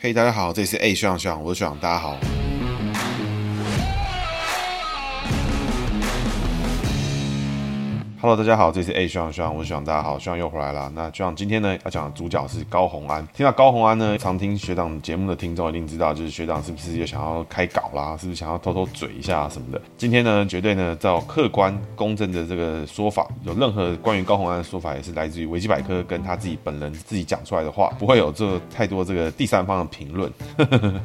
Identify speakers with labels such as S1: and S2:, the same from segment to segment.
S1: 嘿大家好，这里是 A 学长学长，我是学长，大家好。Hello，大家好，这是 A 学长学长，我是学长，大家好，学长又回来了。那学长今天呢要讲的主角是高虹安。听到高虹安呢，常听学长节目的听众一定知道，就是学长是不是也想要开搞啦？是不是想要偷偷嘴一下什么的？今天呢，绝对呢，照客观公正的这个说法，有任何关于高虹安的说法，也是来自于维基百科跟他自己本人自己讲出来的话，不会有这太多这个第三方的评论。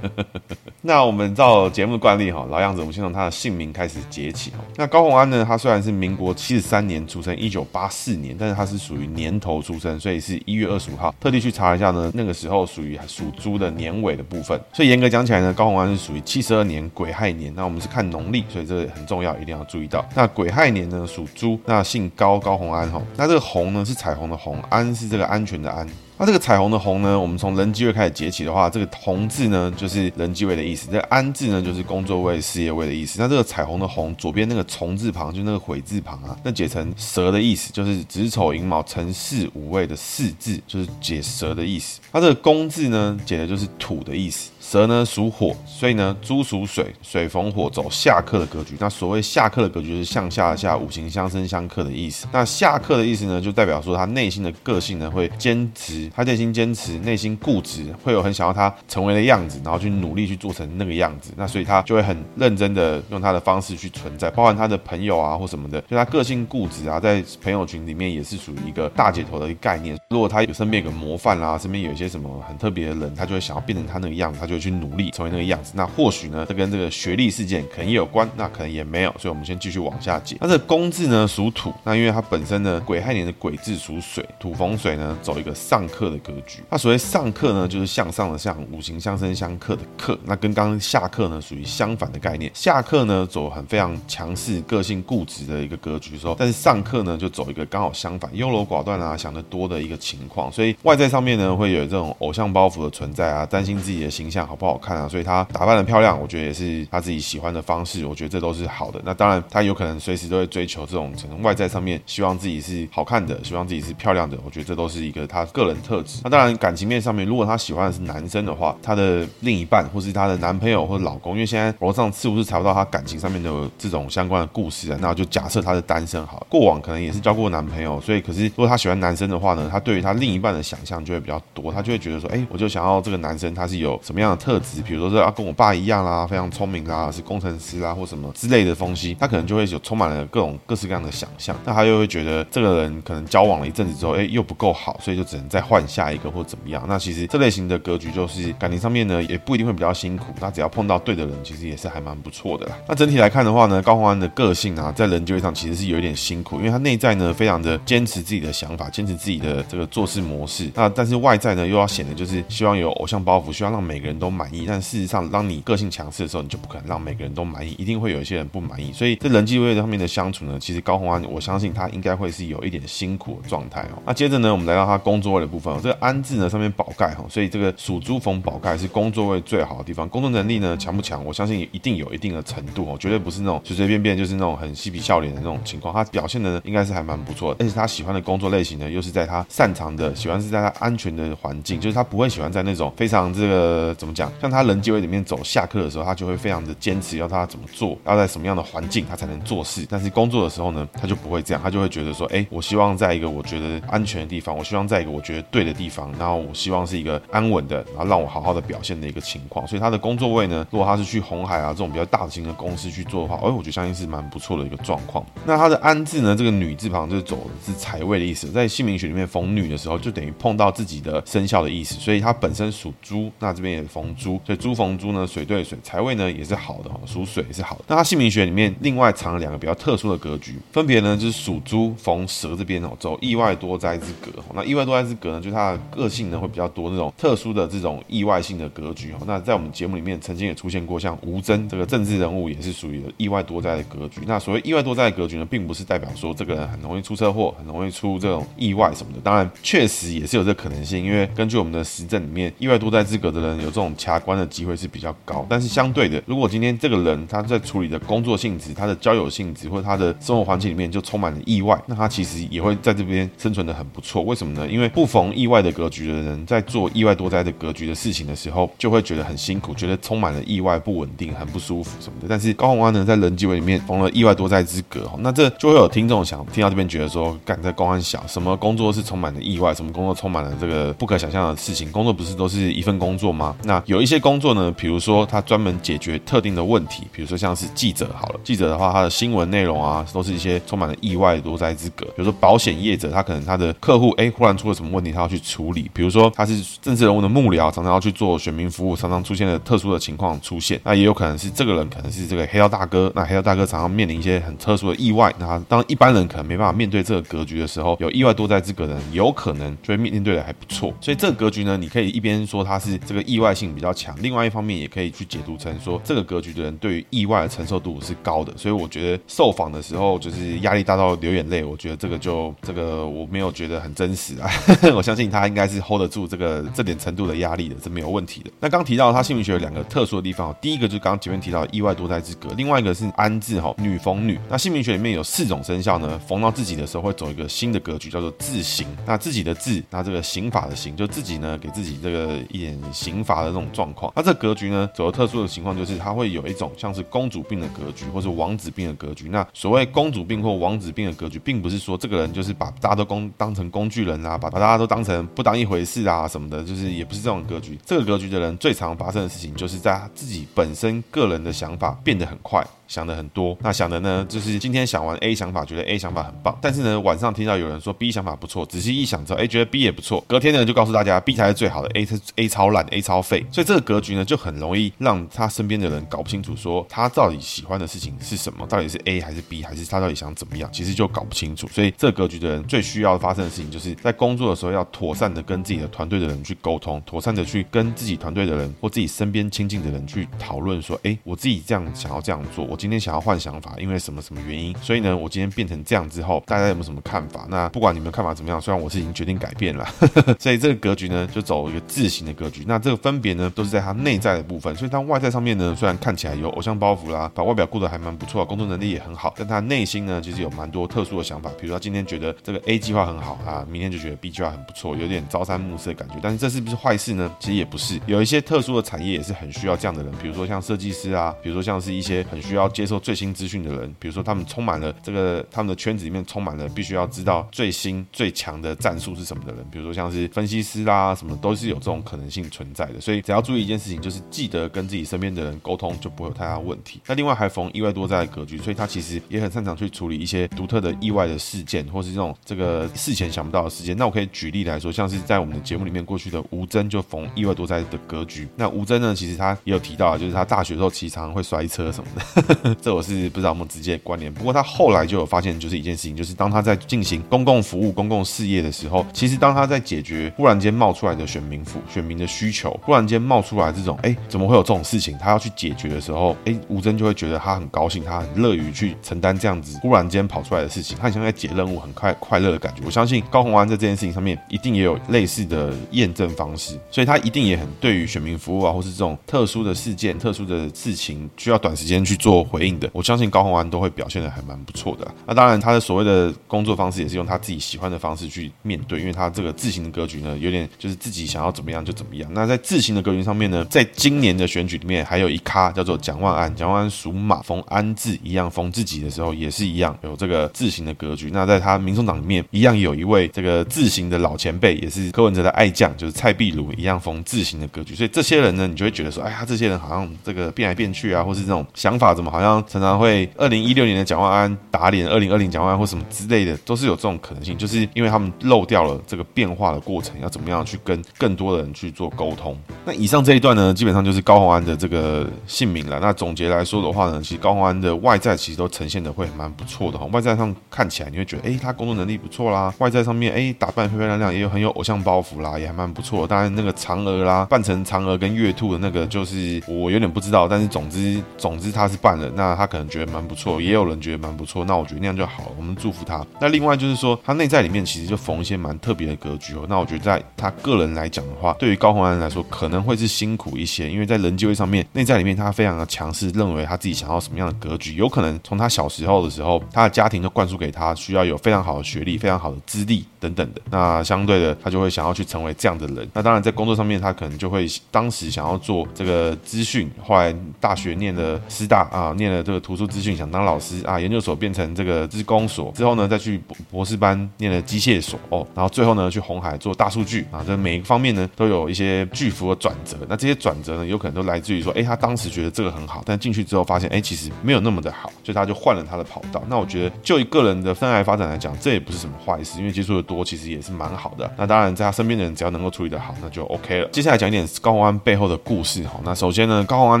S1: 那我们照节目的惯例哈，老样子，我们先从他的姓名开始解起。那高虹安呢，他虽然是民国七十三年。出生一九八四年，但是他是属于年头出生，所以是一月二十五号。特地去查一下呢，那个时候属于属猪的年尾的部分。所以严格讲起来呢，高红安是属于七十二年癸亥年。那我们是看农历，所以这个很重要，一定要注意到。那癸亥年呢属猪，那姓高，高红安哈。那这个红呢是彩虹的红，安是这个安全的安。那这个彩虹的虹呢，我们从人机位开始解起的话，这个虹字呢就是人机位的意思，这个安字呢就是工作位、事业位的意思。那这个彩虹的虹左边那个虫字旁，就那个悔字旁啊，那解成蛇的意思，就是子丑寅卯辰巳午未的巳字，就是解蛇的意思。它这个工字呢，解的就是土的意思。蛇呢属火，所以呢猪属水，水逢火走下克的格局。那所谓下克的格局，就是向下下，五行相生相克的意思。那下克的意思呢，就代表说他内心的个性呢会坚持，他内心坚持，内心固执，会有很想要他成为的样子，然后去努力去做成那个样子。那所以他就会很认真的用他的方式去存在，包含他的朋友啊或什么的，就他个性固执啊，在朋友群里面也是属于一个大姐头的一个概念。如果他有身边有个模范啦、啊，身边有一些什么很特别的人，他就会想要变成他那个样子，他就去努力成为那个样子。那或许呢，这跟这个学历事件可能也有关，那可能也没有。所以我们先继续往下解。那这个工字呢属土，那因为它本身呢癸亥年的癸字属水，土逢水呢走一个上克的格局。那所谓上克呢，就是向上的向，五行相生相克的克。那跟刚刚下克呢属于相反的概念。下克呢走很非常强势、个性固执的一个格局，说，但是上克呢就走一个刚好相反，优柔寡断啊，想得多的一个情况。所以外在上面呢会有这种偶像包袱的存在啊，担心自己的形象好不好看啊，所以他打扮的漂亮，我觉得也是他自己喜欢的方式，我觉得这都是好的。那当然他有可能随时都会追求这种可能外在上面希望自己是好看的，希望自己是漂亮的，我觉得这都是一个他个人特质。那当然感情面上面，如果他喜欢的是男生的话，他的另一半或是他的男朋友或者老公，因为现在网上似乎是查不到他感情上面的这种相关的故事啊，那就假设他是单身好，过往可能也是交过男朋友，所以可是如果他喜欢男生的话呢，他对于他另一半的想象就会比较多，他就会觉得说，哎，我就想要这个男生他是有什么样的特质，比如说是要跟我爸一样啦，非常聪明啦，是工程师啦或什么之类的东西，他可能就会有充满了各种各式各样的想象，那他又会觉得这个人可能交往了一阵子之后，哎，又不够好，所以就只能再换下一个或怎么样。那其实这类型的格局就是感情上面呢，也不一定会比较辛苦，那只要碰到对的人，其实也是还蛮不错的啦。那整体来看的话呢，高虹安的个性啊，在人际上其实是有一点辛苦，因为他内在呢非常的坚持自己的想法，坚持自己的这个做事模式。那但是外在呢又要显得就是希望有偶像包袱，希望让每个人都满意。但事实上，当你个性强势的时候，你就不可能让每个人都满意，一定会有一些人不满意。所以在人际位上面的相处呢，其实高红安我相信他应该会是有一点辛苦的状态哦。那接着呢，我们来到他工作位的部分哦，这个安字呢上面宝盖哈，所以这个属猪逢宝盖是工作位最好的地方。工作能力呢强不强？我相信一定有一定的程度哦，绝对不是那种随随便便就是那种很嬉皮笑脸的那种情况。他表现的呢应该是还蛮不错的，而且他喜欢的工作类型呢又是在他擅长的，喜欢是在他安全的环境，就是他不会喜欢在那种非常这个怎么讲，像他人际位里面走下课的时候，他就会非常的坚持要他怎么做，要在什么样的环境他才能做事。但是工作的时候呢，他就不会这样，他就会觉得说，哎，我希望在一个我觉得安全的地方，我希望在一个我觉得对的地方，然后我希望是一个安稳的，然后让我好好的表现的一个情况。所以他的工作位呢，如果他是去红海啊这种比较大型的公司去做的话，哎，我觉得相信是蛮不错的一个状况。那他的安字呢，这个女字旁就是走的是财位的意思，在姓名学里面逢女的时候，就等于碰到自己的生肖的意思，所以他本身属猪，那这边也逢猪，所以猪逢猪呢，水对水，财位呢也是好的哈，属水也是好的。那他姓名学里面另外藏了两个比较特殊的格局，分别呢就是属猪逢蛇这边哦，走意外多灾之格。那意外多灾之格呢，就是他的个性呢会比较多那种特殊的这种意外性的格局哦。那在我们节目里面曾经也出现过，像吴征这个政治人物也是属于意外多灾的格局。那所谓意外多灾的格局呢，并不是代表说这个人很容易出车祸，很容易出这种意外什么的。当然，确实也是有这可能性，因为根据我们的实证里面，意外多灾之格的人有这种卡关的机会是比较高。但是相对的，如果今天这个人他在处理的工作性质、他的交友性质或者他的生活环境里面就充满了意外，那他其实也会在这边生存的很不错。为什么呢？因为不逢意外的格局的人，在做意外多灾的格局的事情的时候，就会觉得很辛苦，觉得充满了意外、不稳定、很不舒服什么的。但是高红安呢，在人际位里面逢了意外多灾之格，那这就会有听众想听到这边觉得说，干在公安小，什么工作是充满了意外，什么工作充满了这个不可想象的事情？工作不是都是一份工作吗？那有一些工作呢，比如说他专门解决特定的问题，比如说像是记者好了，记者的话，他的新闻内容啊，都是一些充满了意外多灾之格。比如说保险业者，他可能他的客户哎，忽然出了什么问题，他要去处理。比如说他是政治人物的幕僚，常常要去做选民服务，常常出现了特殊的情况出现。那也有可能是这个人可能是这个黑道大哥，那黑道大哥常常面临一些很特殊的意外。那当一般人可能没办法面对这个格局的时候，有意外多灾之格的人，有可能就会面对的还不错。所以这个格局呢，你可以一边说他是这个意外性比较强，另外一方面也可以去解读成说这个格局的人对于意外的承受度是高的。所以我觉得受访的时候就是压力大到流眼泪，我觉得这个就这个我没有觉得很真实啊。我相信他应该是 hold 得住这个这点程度的压力的，是没有问题的。那刚提到他姓名学有两个特殊的地方，第一个就是刚刚前面提到的意外多灾之格，另外一个是安字哈，女逢女。那姓名学里面有四种生肖呢，逢到自己的时候会走一个新的格局，叫做自刑。那自己的自，那这个刑法的刑，就自己呢给自己这个一点刑法的这种状况。那这格局呢，走的特殊的情况就是它会有一种像是公主病的格局，或是王子病的格局。那所谓公主病或王子病的格局，并不是说这个人就是把大家都工当成工具人啊，把把大家都当成不当一回事啊什么的，就是也不是这种格局。这个格局的人最常发生的事情，就是在他自己本身个人的想法变得很快。想的很多，那想的呢，就是今天想完 A 想法，觉得 A 想法很棒，但是呢，晚上听到有人说 B 想法不错，仔细一想之后，哎，觉得 B 也不错，隔天呢就告诉大家 B 才是最好的，A 是 A 超烂，A 超废，所以这个格局呢就很容易让他身边的人搞不清楚，说他到底喜欢的事情是什么，到底是 A 还是 B，还是他到底想怎么样，其实就搞不清楚。所以这格局的人最需要发生的事情，就是在工作的时候要妥善的跟自己的团队的人去沟通，妥善的去跟自己团队的人或自己身边亲近的人去讨论，说，哎，我自己这样想要这样做，我今天想要换想法。因为什么什么原因，所以呢，我今天变成这样之后，大家有没有什么看法？那不管你们看法怎么样，虽然我是已经决定改变了，所以这个格局呢，就走一个自行的格局。那这个分别呢，都是在他内在的部分。所以他外在上面呢，虽然看起来有偶像包袱啦，把外表顾得还蛮不错，工作能力也很好，但他内心呢，其实有蛮多特殊的想法。比如说今天觉得这个 A 计划很好啊，明天就觉得 B 计划很不错，有点朝三暮四的感觉。但是这是不是坏事呢？其实也不是，有一些特殊的产业也是很需要这样的人，比如说像设计师啊，比如说像是一些很需要接受最新资讯的人，比如说他。们充满了这个，他们的圈子里面充满了必须要知道最新最强的战术是什么的人，比如说像是分析师啦，什么都是有这种可能性存在的。所以只要注意一件事情，就是记得跟自己身边的人沟通，就不会有太大问题。那另外还逢意外多灾的格局，所以他其实也很擅长去处理一些独特的意外的事件，或是这种这个事前想不到的事件。那我可以举例来说，像是在我们的节目里面过去的吴峥就逢意外多灾的格局。那吴峥呢，其实他也有提到啊，就是他大学的时候其实常常会摔车什么的，这我是不知道有没有直接关联。不过他后来。就有发现，就是一件事情，就是当他在进行公共服务、公共事业的时候，其实当他在解决忽然间冒出来的选民服、选民的需求，忽然间冒出来这种，哎，怎么会有这种事情？他要去解决的时候，哎，吴峥就会觉得他很高兴，他很乐于去承担这样子忽然间跑出来的事情，他很像在解任务，很快快乐的感觉。我相信高虹安在这件事情上面一定也有类似的验证方式，所以他一定也很对于选民服务啊，或是这种特殊的事件、特殊的事情需要短时间去做回应的，我相信高虹安都会表现的还蛮不错的。那当然，他的所谓的工作方式也是用他自己喜欢的方式去面对，因为他这个自行的格局呢，有点就是自己想要怎么样就怎么样。那在自行的格局上面呢，在今年的选举里面，还有一咖叫做蒋万安，蒋万安属马，逢安字一样，逢自己的时候也是一样有这个自行的格局。那在他民众党里面，一样有一位这个自行的老前辈，也是柯文哲的爱将，就是蔡壁如，一样逢自行的格局。所以这些人呢，你就会觉得说，哎呀，这些人好像这个变来变去啊，或是这种想法怎么好像常常会二零一六年的蒋万安打脸二零二零蒋万安或什么之类的，都是有这种可能性，就是因为他们漏掉了这个变化的过程，要怎么样去跟更多的人去做沟通。那以上这一段呢，基本上就是高宏安的这个姓名了。那总结来说的话呢，其实高宏安的外在其实都呈现的会蛮不错的哈。外在上看起来你会觉得，哎，他工作能力不错啦。外在上面，哎，打扮漂漂亮亮，也有很有偶像包袱啦，也还蛮不错。当然那个嫦娥啦，扮成嫦娥跟月兔的那个，就是我有点不知道。但是总之，总之他是扮那他可能觉得蛮不错，也有人觉得蛮不错。那我觉得那样就好了，我们祝福他。那另外就是说，他内在里面其实就缝一些蛮特别的格局哦。那我觉得在他个人来讲的话，对于高红安来说，可能会是辛苦一些，因为在人际位上面，内在里面他非常的强势，认为他自己想要什么样的格局，有可能从他小时候的时候，他的家庭就灌输给他需要有非常好的学历、非常好的资历等等的。那相对的，他就会想要去成为这样的人。那当然在工作上面，他可能就会当时想要做这个资讯，后来大学念的师大啊，念了这个图书资讯，想当老师啊，研究所变成这个资工所，之后呢再去博博士班念了机械所哦，然后最后呢去红海做大数据啊，这每一个方面呢都有一些巨幅的转折。那这些转折呢，有可能都来自于说，哎，他当时觉得这个很好，但进去之后发现，哎，其实没有那么的好，所以他就换了他的跑道。那我觉得就一个人的生涯发展来讲，这也不是什么坏事，因为接触的多，其实也是蛮好的。那当然，在他身边的人只要能够处理得好，那就 OK 了。接下来讲一点高虹安背后的故事哈。那首先呢，高虹安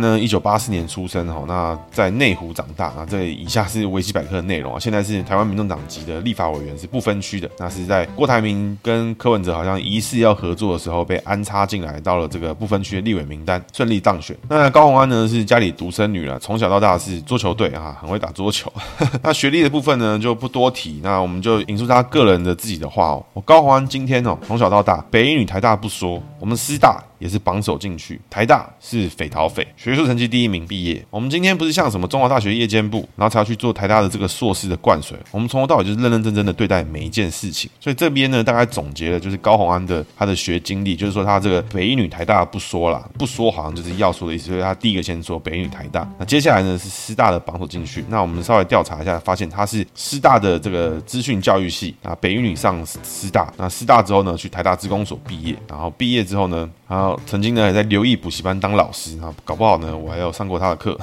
S1: 呢，一九八四年出生哈，那在在内湖长大。那这以下是维基百科的内容啊。现在是台湾民众党籍的立法委员，是不分区的。那是在郭台铭跟柯文哲好像疑似要合作的时候，被安插进来，到了这个不分区的立委名单，顺利当选。那高虹安呢，是家里独生女了，从小到大是桌球队啊，很会打桌球。那学历的部分呢，就不多提。那我们就引述他个人的自己的话哦，我高虹安今天哦，从小到大，北一女、台大不说，我们师大。也是榜首进去，台大是匪逃匪，学术成绩第一名毕业。我们今天不是像什么中华大学夜间部，然后才要去做台大的这个硕士的灌水。我们从头到尾就是认认真真的对待每一件事情。所以这边呢，大概总结了就是高虹安的他的学经历，就是说他这个北一女台大不说了，不说好像就是要说的意思。所以他第一个先说北一女台大，那接下来呢是师大的榜首进去。那我们稍微调查一下，发现他是师大的这个资讯教育系啊，北一女上师大，那师大之后呢去台大资工所毕业，然后毕业之后呢，然后曾经呢也在。留意补习班当老师啊，搞不好呢，我还有上过他的课。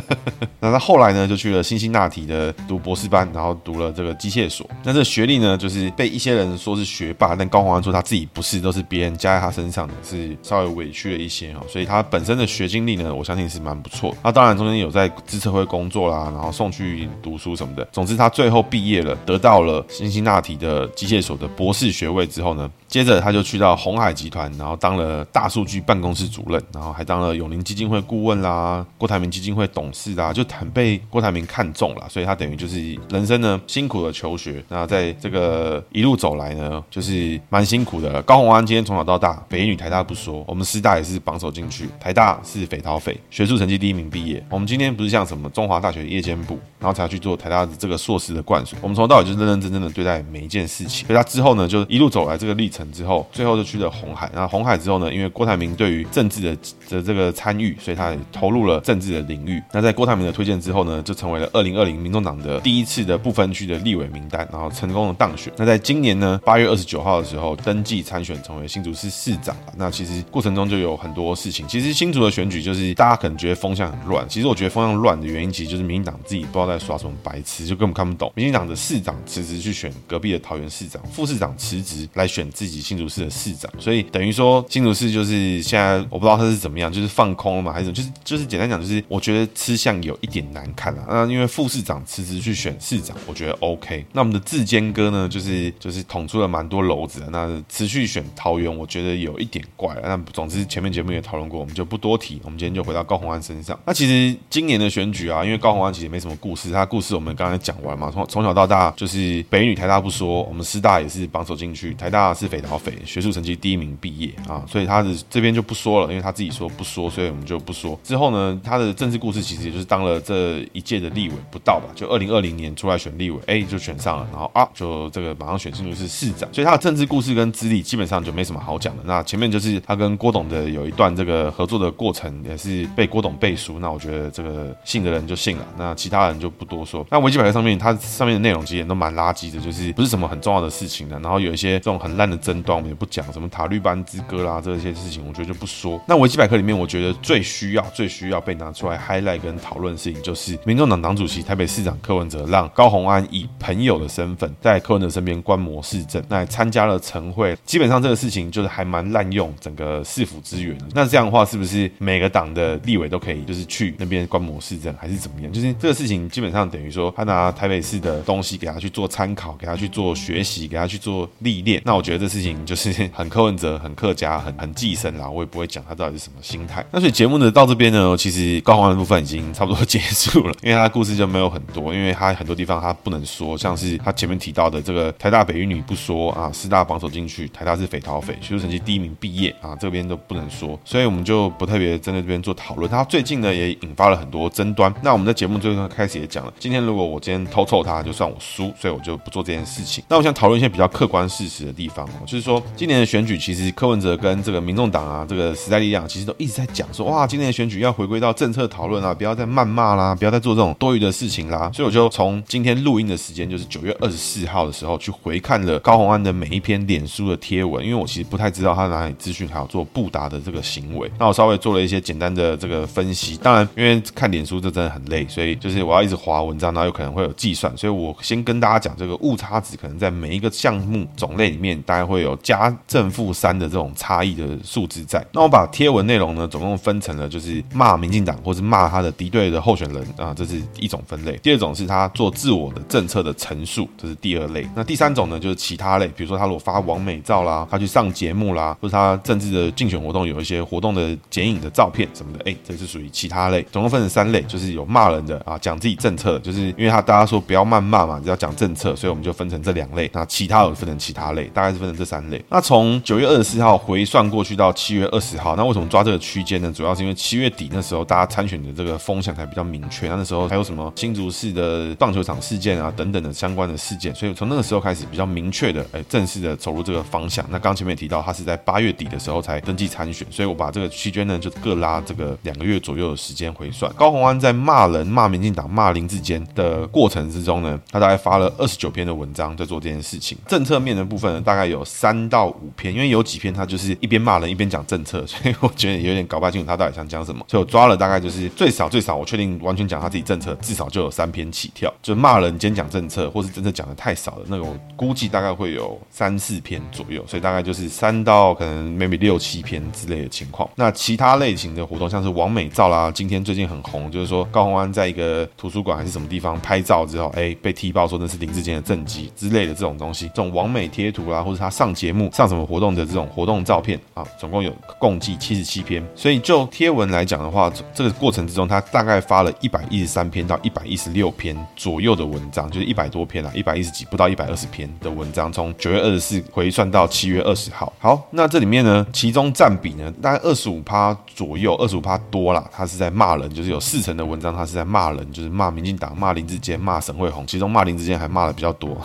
S1: 那他后来呢，就去了辛辛那提的读博士班，然后读了这个机械所。那这学历呢，就是被一些人说是学霸，但高虹安说他自己不是，都是别人加在他身上的，是稍微委屈了一些哈。所以他本身的学经历呢，我相信是蛮不错。那当然中间有在资策会工作啦，然后送去读书什么的。总之他最后毕业了，得到了辛辛那提的机械所的博士学位之后呢，接着他就去到红海集团，然后当了大数据办公室主任，然后还当了永龄基金会顾问啦，郭台铭基金会董事啦，就很被郭台铭看中了，所以他等于就是人生呢辛苦的求学，那在这个一路走来呢，就是蛮辛苦的。高虹安今天从小到大，北女、台大不说，我们师大也是榜首进去，台大是匪逃匪，学术成绩第一名毕业。我们今天不是像什么中华大学夜间部，然后才去做台大的这个硕士的灌水，我们从头到尾就是认认真真的对待每一件事情。所以他之后呢，就一路走来这个历程之后，最后就去了红海。然后红海之后呢，因因为郭台铭对于政治的的这个参与，所以他投入了政治的领域。那在郭台铭的推荐之后呢，就成为了二零二零民众党的第一次的不分区的立委名单，然后成功的当选。那在今年呢，八月二十九号的时候登记参选，成为新竹市市长。那其实过程中就有很多事情。其实新竹的选举就是大家可能觉得风向很乱，其实我觉得风向乱的原因，其实就是民进党自己不知道在耍什么白痴，就根本看不懂。民进党的市长辞职去选隔壁的桃园市长，副市长辞职来选自己新竹市的市长，所以等于说新竹是就是现在我不知道他是怎么样，就是放空了嘛，还是怎么就是就是简单讲，就是我觉得吃相有一点难看啊。那因为副市长辞职去选市长，我觉得 OK。那我们的志坚哥呢，就是就是捅出了蛮多篓子的。那持续选桃园，我觉得有一点怪了。那总之前面节目也讨论过，我们就不多提。我们今天就回到高虹安身上。那其实今年的选举啊，因为高虹安其实没什么故事，他故事我们刚才讲完嘛。从从小到大就是北女台大不说，我们师大也是榜首进去，台大是匪逃匪，学术成绩第一名毕业啊，所以他的这边就不说了，因为他自己说不说，所以我们就不说。之后呢，他的政治故事其实也就是当了这一届的立委不到吧，就二零二零年出来选立委，哎，就选上了，然后啊，就这个马上选新竹市市长，所以他的政治故事跟资历基本上就没什么好讲的。那前面就是他跟郭董的有一段这个合作的过程，也是被郭董背书。那我觉得这个信的人就信了，那其他人就不多说。那维基百科上面，它上面的内容其实也都蛮垃圾的，就是不是什么很重要的事情的。然后有一些这种很烂的争端，我们也不讲，什么塔绿班之歌啦这这些事情，我觉得就不说。那维基百科里面，我觉得最需要、最需要被拿出来 highlight 跟讨论的事情，就是民众党党主席、台北市长柯文哲让高虹安以朋友的身份在柯文哲身边观摩市政，那参加了晨会。基本上这个事情就是还蛮滥用整个市府资源。那这样的话，是不是每个党的立委都可以就是去那边观摩市政，还是怎么样？就是这个事情基本上等于说他拿台北市的东西给他去做参考，给他去做学习，给他去做历练。那我觉得这事情就是很柯文哲、很客家、很很寄生啦，我也不会讲他到底是什么心态。那所以节目呢到这边呢，其实高虹安的部分已经差不多结束了，因为他故事就没有很多，因为他很多地方他不能说，像是他前面提到的这个台大北一女不说啊，师大榜首进去，台大是匪逃匪，学术成绩第一名毕业啊，这边都不能说，所以我们就不特别针对这边做讨论。他最近呢也引发了很多争端。那我们在节目最后开始也讲了，今天如果我今天偷臭他，就算我输，所以我就不做这件事情。那我想讨论一些比较客观事实的地方哦，就是说今年的选举，其实柯文哲跟这个民众党啊，这个时代力量，其实都一直在讲说，哇，今年的选举要回归到政策讨论啊，不要再谩骂啦，不要再做这种多余的事情啦。所以我就从今天录音的时间，就是九月二十四号的时候，去回看了高虹安的每一篇脸书的贴文，因为我其实不太知道他哪里资讯还有做布达的这个行为。那我稍微做了一些简单的这个分析，当然因为看脸书这真的很累，所以就是我要一直划文章，然后有可能会有计算，所以我先跟大家讲这个误差值可能在每一个项目种类里面，大概会有加正负三的这种差异的数字在。那我把贴文内容呢，总共分成了就是骂民进党或是骂他的敌对的候选人啊，这是一种分类。第二种是他做自我的政策的陈述，这是第二类。那第三种呢，就是其他类，比如说他如果发网美照啦，他去上节目啦，或者他政治的竞选活动有一些活动的剪影的照片什么的，哎，这是属于其他类。总共分成三类，就是有骂人的啊，讲自己政策，就是因为他大家说不要谩骂嘛，只要讲政策，所以我们就分成这两类。那其他的分成其他类，大概是分成这三类。那从九月二十四号回算过过去到七月二十号，那为什么抓这个区间呢？主要是因为七月底那时候大家参选的这个风向才比较明确，那那时候还有什么新竹市的棒球场事件啊等等的相关的事件，所以从那个时候开始比较明确的，哎，正式的走入这个方向。那刚前面也提到，他是在八月底的时候才登记参选，所以我把这个区间呢就各拉这个两个月左右的时间回算。高虹安在骂人、骂民进党、骂林志坚的过程之中呢，他大概发了二十九篇的文章在做这件事情。政策面的部分呢，大概有三到五篇，因为有几篇他就是一边骂骂人一边讲政策，所以我觉得有点搞不清楚他到底想讲什么。所以我抓了大概就是最少最少，我确定完全讲他自己政策，至少就有三篇起跳，就骂人兼讲政策，或是政策讲的太少的那个，我估计大概会有三四篇左右，所以大概就是三到可能 maybe 六七篇之类的情况。那其他类型的活动，像是王美照啦，今天最近很红，就是说高洪安在一个图书馆还是什么地方拍照之后，哎，被踢爆说那是林志坚的政绩之类的这种东西，这种王美贴图啦，或者他上节目上什么活动的这种活动照片啊，总共有共计七十七篇。所以就贴文来讲的话，这个过程之中，他大概发了一百一十三篇到一百一十六篇左右的文章，就是一百多篇啦，一百一十几不到一百二十篇的文章，从九月二十四回算到七月二十号。好，那这里面呢，其中占比呢，大概二十五趴左右，二十五趴多啦。他是在骂人，就是有四成的文章他是在骂人，就是骂民进党、骂林志坚、骂沈慧虹，其中骂林志坚还骂的比较多，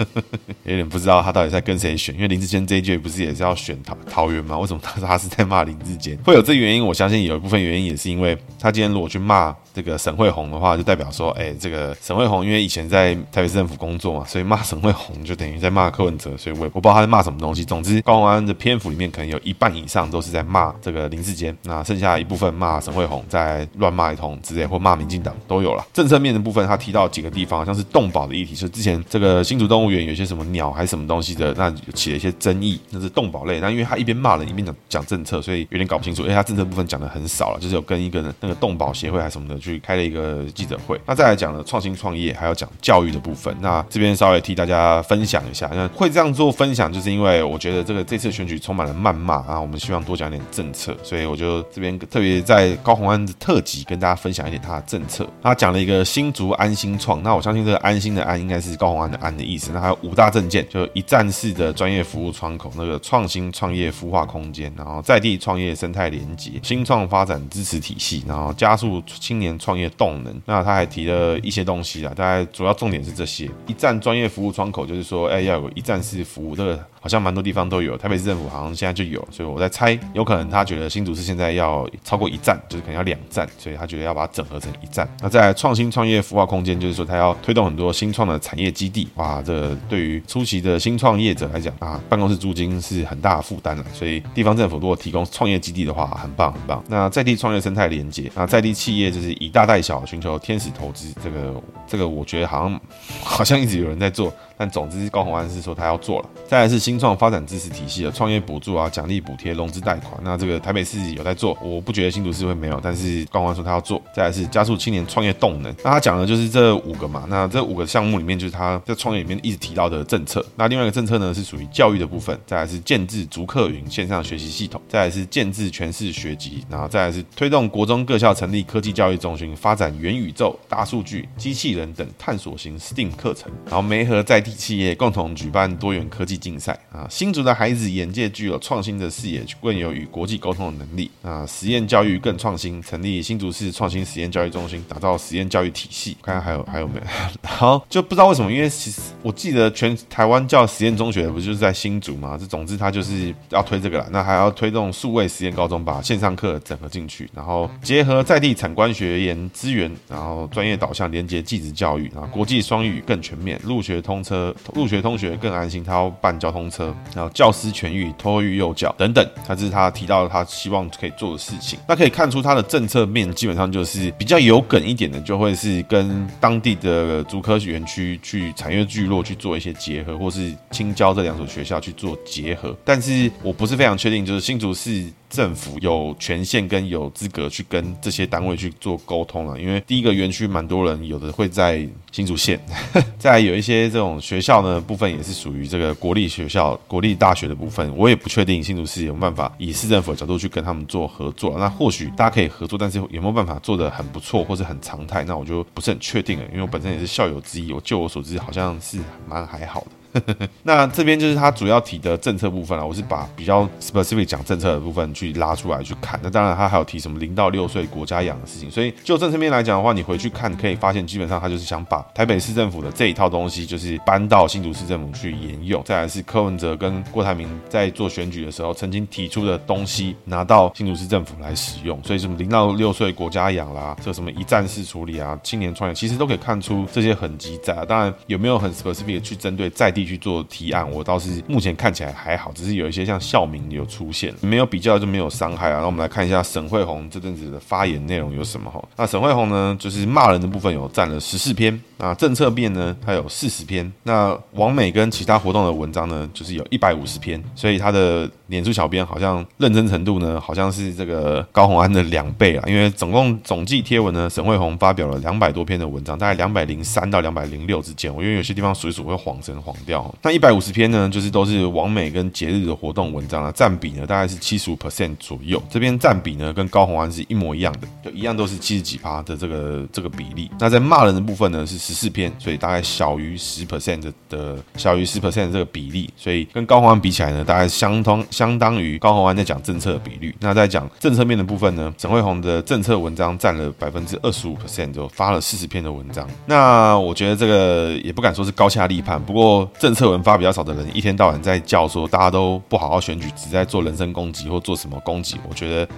S1: 有点不知道他到底在跟谁选，因为林志坚这一届不是也是要选桃桃园吗？为什么他说他是在骂林志坚？会有这原因，我相信有一部分原因也是因为他今天如果去骂。这个沈慧红的话，就代表说，哎，这个沈慧红因为以前在台北市政府工作嘛，所以骂沈慧红就等于在骂柯文哲，所以我也我不知道他在骂什么东西。总之，高安的篇幅里面可能有一半以上都是在骂这个林志坚，那剩下一部分骂沈慧红，在乱骂一通之类，或骂民进党都有了。政策面的部分，他提到几个地方，像是动保的议题，就之前这个新竹动物园有些什么鸟还是什么东西的，那起了一些争议，那是动保类。那因为他一边骂一边讲讲政策，所以有点搞不清楚。因为他政策部分讲的很少了，就是有跟一个那个动保协会还是什么的去开了一个。记者会，那再来讲呢，创新创业，还要讲教育的部分。那这边稍微替大家分享一下，那会这样做分享，就是因为我觉得这个这次选举充满了谩骂啊，我们希望多讲点政策，所以我就这边特别在高虹安的特辑跟大家分享一点他的政策。他讲了一个新竹安心创，那我相信这个安心的安应该是高虹安的安的意思。那还有五大证件，就一站式的专业服务窗口，那个创新创业孵化空间，然后在地创业生态连接，新创发展支持体系，然后加速青年创业动能。那他还提了一些东西啊，大概主要重点是这些：一站专业服务窗口，就是说，哎，要有一站式服务，这个。好像蛮多地方都有，台北市政府好像现在就有，所以我在猜，有可能他觉得新竹市现在要超过一站，就是可能要两站，所以他觉得要把它整合成一站。那在创新创业孵化空间，就是说他要推动很多新创的产业基地。哇，这对于初期的新创业者来讲啊，办公室租金是很大的负担了，所以地方政府如果提供创业基地的话，很棒很棒。那在地创业生态连接，那在地企业就是以大带小，寻求天使投资，这个这个我觉得好像好像一直有人在做。但总之高虹安是说他要做了。再来是新创发展支持体系的创业补助啊、奖励补贴、融资贷款，那这个台北市有在做，我不觉得新竹市会没有，但是高虹安说他要做。再来是加速青年创业动能，那他讲的就是这五个嘛，那这五个项目里面就是他在创业里面一直提到的政策。那另外一个政策呢是属于教育的部分，再来是建置逐客云线上学习系统，再来是建置全市学籍，然后再来是推动国中各校成立科技教育中心，发展元宇宙、大数据、机器人等探索型 STEAM 课程，然后媒合在地企业共同举办多元科技竞赛啊。新竹的孩子眼界具有创新的视野，更有与国际沟通的能力啊。实验教育更创新，成立新竹市创新实验教育中心，打造实验教育体系。看看还有还有没有？然后就不知道为什么，因为其实我记得全台湾叫实验中学不就是在新竹吗？这总之他就是要推这个了。那还要推动数位实验高中，把线上课整合进去，然后结合在地产官学研资源，然后专业导向连接技职教育，然后国际双语更全面，入学通车，入学同学更安心。他要办交通车，然后教师权益、托育幼教等等，他是他提到他希望可以做的事情。那可以看出他的政策面基本上就是比较有梗一点的，就会是跟当地的竹科园区去产业聚落去做一些结合，或是青交这两所学校去做结合。但是我不是非常确定，就是新竹市。政府有权限跟有资格去跟这些单位去做沟通了，因为第一个园区蛮多人，有的会在新竹县，再来有一些这种学校呢，部分也是属于这个国立学校、国立大学的部分，我也不确定新竹市有没有办法以市政府的角度去跟他们做合作。那或许大家可以合作，但是有没有办法做得很不错或是很常态，那我就不是很确定了，因为我本身也是校友之一，我就我所知好像是蛮还好的。那这边就是他主要提的政策部分啊，我是把比较 specific 讲政策的部分去拉出来去看。那当然他还有提什么零到六岁国家养的事情，所以就政策面来讲的话，你回去看可以发现，基本上他就是想把台北市政府的这一套东西，就是搬到新竹市政府去沿用。再来是柯文哲跟郭台铭在做选举的时候曾经提出的东西，拿到新竹市政府来使用。所以什么零到六岁国家养啦，这什么一站式处理啊，青年创业，其实都可以看出这些痕迹在啊。当然有没有很 specific 去针对在地。去做提案，我倒是目前看起来还好，只是有一些像校名有出现，没有比较就没有伤害啊。那我们来看一下沈慧虹这阵子的发言内容有什么哈？那沈慧虹呢，就是骂人的部分有占了十四篇，那政策面呢，它有四十篇，那网美跟其他活动的文章呢，就是有一百五十篇，所以他的脸书小编好像认真程度呢，好像是这个高虹安的两倍啊，因为总共总计贴文呢，沈慧虹发表了两百多篇的文章，大概两百零三到两百零六之间，我因为有些地方数一数会晃神晃。那一百五十篇呢，就是都是网美跟节日的活动文章啊，占比呢大概是七十五 percent 左右。这边占比呢跟高虹安是一模一样的，就一样都是七十几趴的这个这个比例。那在骂人的部分呢是十四篇，所以大概小于十 percent 的小于十 percent 这个比例，所以跟高虹安比起来呢，大概相通相当于高虹安在讲政策的比率。那在讲政策面的部分呢，沈慧虹的政策文章占了百分之二十五 percent，就发了四十篇的文章。那我觉得这个也不敢说是高下立判，不过。政策文发比较少的人，一天到晚在叫说大家都不好好选举，只在做人身攻击或做什么攻击，我觉得。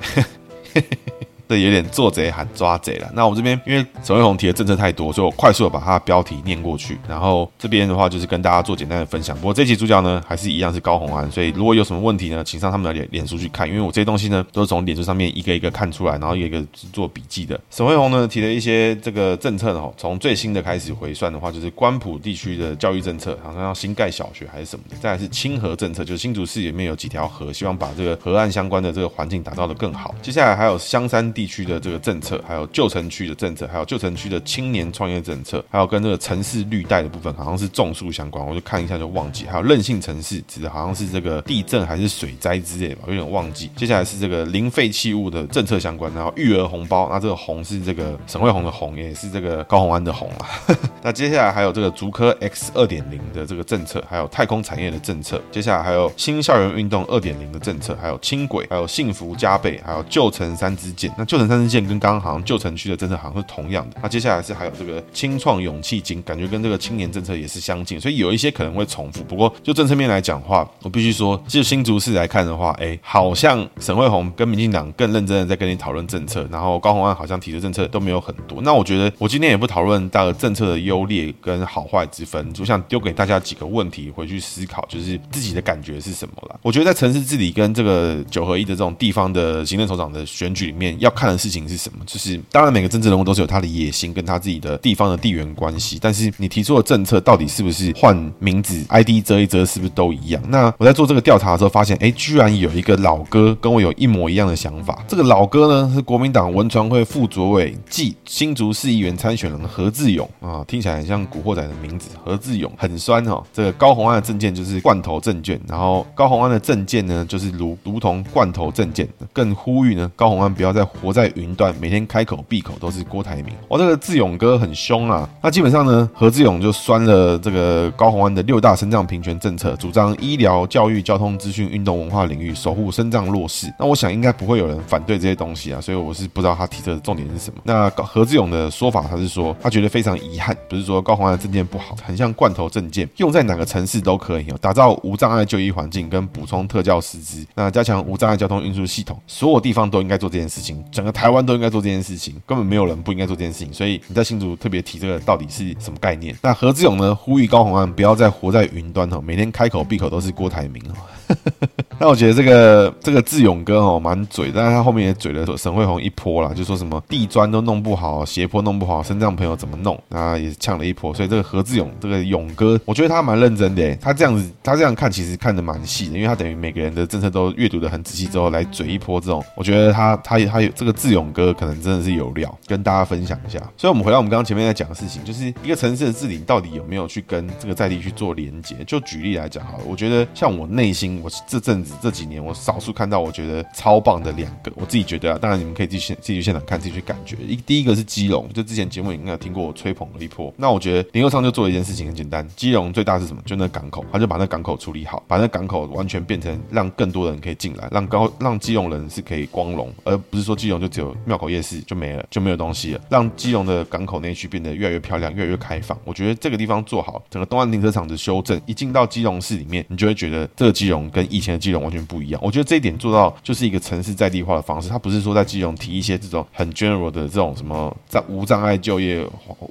S1: 这有点做贼喊抓贼了。那我这边因为沈慧红提的政策太多，所以我快速的把它的标题念过去。然后这边的话就是跟大家做简单的分享。不过这期主角呢还是一样是高虹安，所以如果有什么问题呢，请上他们的脸脸书去看，因为我这些东西呢都是从脸书上面一个一个看出来，然后一个一个做笔记的。沈慧红呢提了一些这个政策呢，从最新的开始回算的话，就是关埔地区的教育政策，好像要新盖小学还是什么的。再来是清河政策，就是新竹市里面有几条河，希望把这个河岸相关的这个环境打造的更好。接下来还有香山地地区的这个政策，还有旧城区的政策，还有旧城区的青年创业政策，还有跟这个城市绿带的部分，好像是种树相关，我就看一下就忘记。还有韧性城市，指的好像是这个地震还是水灾之类吧，有点忘记。接下来是这个零废弃物的政策相关，然后育儿红包，那这个红是这个沈慧红的红，也是这个高虹安的红啊。那接下来还有这个竹科 X 二点零的这个政策，还有太空产业的政策。接下来还有新校园运动二点零的政策，还有轻轨，还有幸福加倍，还有旧城三支箭。那旧城三支箭跟刚刚好像旧城区的政策好像是同样的，那接下来是还有这个青创勇气金，感觉跟这个青年政策也是相近，所以有一些可能会重复。不过就政策面来讲的话，我必须说，就新竹市来看的话，哎，好像沈慧虹跟民进党更认真的在跟你讨论政策，然后高虹安好像提的政策都没有很多。那我觉得我今天也不讨论大个政策的优劣跟好坏之分，就像丢给大家几个问题回去思考，就是自己的感觉是什么了。我觉得在城市治理跟这个九合一的这种地方的行政首长的选举里面，要看的事情是什么？就是当然每个政治人物都是有他的野心跟他自己的地方的地缘关系，但是你提出的政策到底是不是换名字 ID 遮一遮，是不是都一样？那我在做这个调查的时候发现，哎，居然有一个老哥跟我有一模一样的想法。这个老哥呢是国民党文传会副主委，暨新竹市议员参选人何志勇啊，听起来很像古惑仔的名字，何志勇很酸哦。这个高虹安的政见就是罐头政见，然后高虹安的政见呢就是如如同罐头政见，更呼吁呢高虹安不要再活在云端，每天开口闭口都是郭台铭。哇，这个志勇哥很凶啊。那基本上呢，何志勇就酸了这个高虹安的六大身障平权政策，主张医疗、教育、交通、资讯、运动、文化领域守护身障弱势。那我想应该不会有人反对这些东西啊，所以我是不知道他提出的重点是什么。那何志勇的说法，他是说他觉得非常遗憾，不是说高虹安的政见不好，很像罐头证件，用在哪个城市都可以哦，打造无障碍就医环境跟补充特教师资，那加强无障碍交通运输系统，所有地方都应该做这件事情，整个台湾都应该做这件事情，根本没有人不应该做这件事情。所以你在新竹特别提这个到底是什么概念？那何志勇呢，呼吁高虹安不要再活在云端哦，每天开口闭口都是郭台铭哦。那我觉得这个这个志勇哥哦蛮嘴，但是他后面也嘴了沈慧红一波啦，就说什么地砖都弄不好，斜坡弄不好，身障朋友怎么弄？那也呛了一波。所以这个何志勇这个勇哥，我觉得他蛮认真的，他这样子他这样看其实看得蛮细的，因为他等于每个人的政策都阅读得很仔细之后来嘴一波这种，我觉得他他他有这个志勇哥可能真的是有料，跟大家分享一下。所以我们回到我们刚刚前面在讲的事情，就是一个城市的治理到底有没有去跟这个在地去做连接？就举例来讲好了，我觉得像我内心我这阵子。这几年我少数看到我觉得超棒的两个，我自己觉得啊，当然你们可以自己现自己去现场看，自己去感觉。一第一个是基隆，就之前节目应该有听过我吹捧了一波。那我觉得林右昌就做了一件事情很简单，基隆最大是什么？就那港口，他就把那港口处理好，把那港口完全变成让更多人可以进来，让高让基隆人是可以光荣，而不是说基就只有庙口夜市就没了，就没有东西了。让基隆的港口内区变得越来越漂亮，越来越开放。我觉得这个地方做好，整个东岸停车场的修正，一进到基隆市里面，你就会觉得这个基隆跟以前的基隆完全不一样。我觉得这一点做到就是一个城市在地化的方式，它不是说在基隆提一些这种很 general 的这种什么在无障碍就业